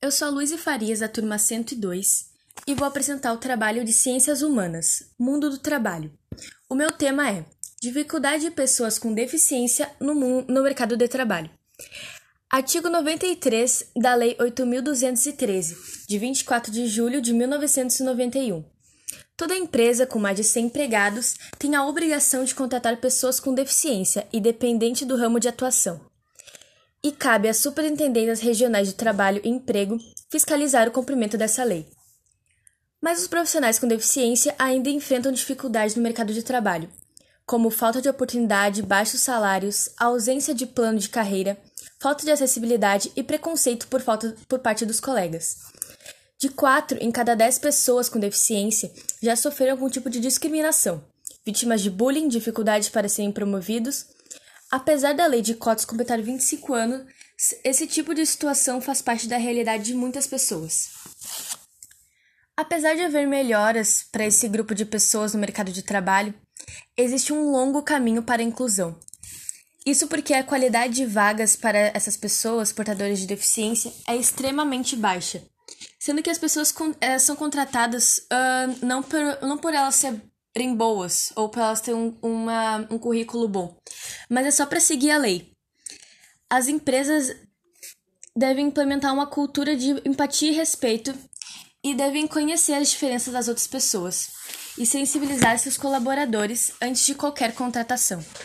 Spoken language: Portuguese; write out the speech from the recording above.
Eu sou a Luísa Farias, da turma 102, e vou apresentar o trabalho de Ciências Humanas, Mundo do Trabalho. O meu tema é Dificuldade de pessoas com deficiência no, no mercado de trabalho. Artigo 93 da Lei 8.213, de 24 de julho de 1991. Toda empresa com mais de 100 empregados tem a obrigação de contratar pessoas com deficiência, independente do ramo de atuação e cabe às superintendências regionais de trabalho e emprego fiscalizar o cumprimento dessa lei. Mas os profissionais com deficiência ainda enfrentam dificuldades no mercado de trabalho, como falta de oportunidade, baixos salários, ausência de plano de carreira, falta de acessibilidade e preconceito por, falta, por parte dos colegas. De quatro em cada dez pessoas com deficiência já sofreram algum tipo de discriminação, vítimas de bullying, dificuldades para serem promovidos Apesar da lei de cotas completar 25 anos, esse tipo de situação faz parte da realidade de muitas pessoas. Apesar de haver melhoras para esse grupo de pessoas no mercado de trabalho, existe um longo caminho para a inclusão. Isso porque a qualidade de vagas para essas pessoas portadoras de deficiência é extremamente baixa, sendo que as pessoas eh, são contratadas uh, não, por, não por elas ser serem boas ou para elas terem um, uma, um currículo bom, mas é só para seguir a lei. As empresas devem implementar uma cultura de empatia e respeito e devem conhecer as diferenças das outras pessoas e sensibilizar seus colaboradores antes de qualquer contratação.